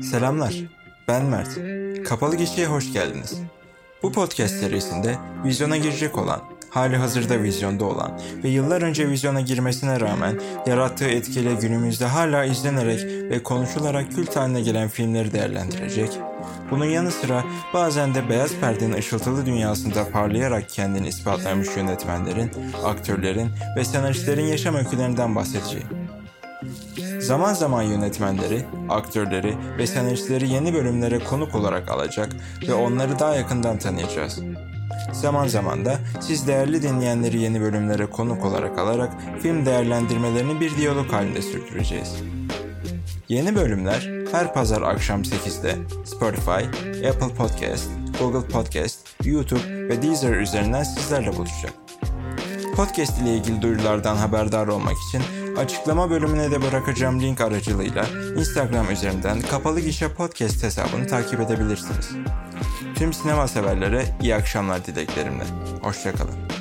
Selamlar, ben Mert. Kapalı Gişe'ye hoş geldiniz. Bu podcast serisinde vizyona girecek olan, hali hazırda vizyonda olan ve yıllar önce vizyona girmesine rağmen yarattığı etkiyle günümüzde hala izlenerek ve konuşularak kült haline gelen filmleri değerlendirecek. Bunun yanı sıra bazen de beyaz perdenin ışıltılı dünyasında parlayarak kendini ispatlamış yönetmenlerin, aktörlerin ve senaristlerin yaşam öykülerinden bahsedeceğim. Zaman zaman yönetmenleri, aktörleri ve senaristleri yeni bölümlere konuk olarak alacak ve onları daha yakından tanıyacağız. Zaman zaman da siz değerli dinleyenleri yeni bölümlere konuk olarak alarak film değerlendirmelerini bir diyalog halinde sürdüreceğiz. Yeni bölümler her pazar akşam 8'de Spotify, Apple Podcast, Google Podcast, YouTube ve Deezer üzerinden sizlerle buluşacak. Podcast ile ilgili duyurulardan haberdar olmak için açıklama bölümüne de bırakacağım link aracılığıyla Instagram üzerinden Kapalı Gişe Podcast hesabını takip edebilirsiniz. Tüm sinema severlere iyi akşamlar dileklerimle. Hoşçakalın.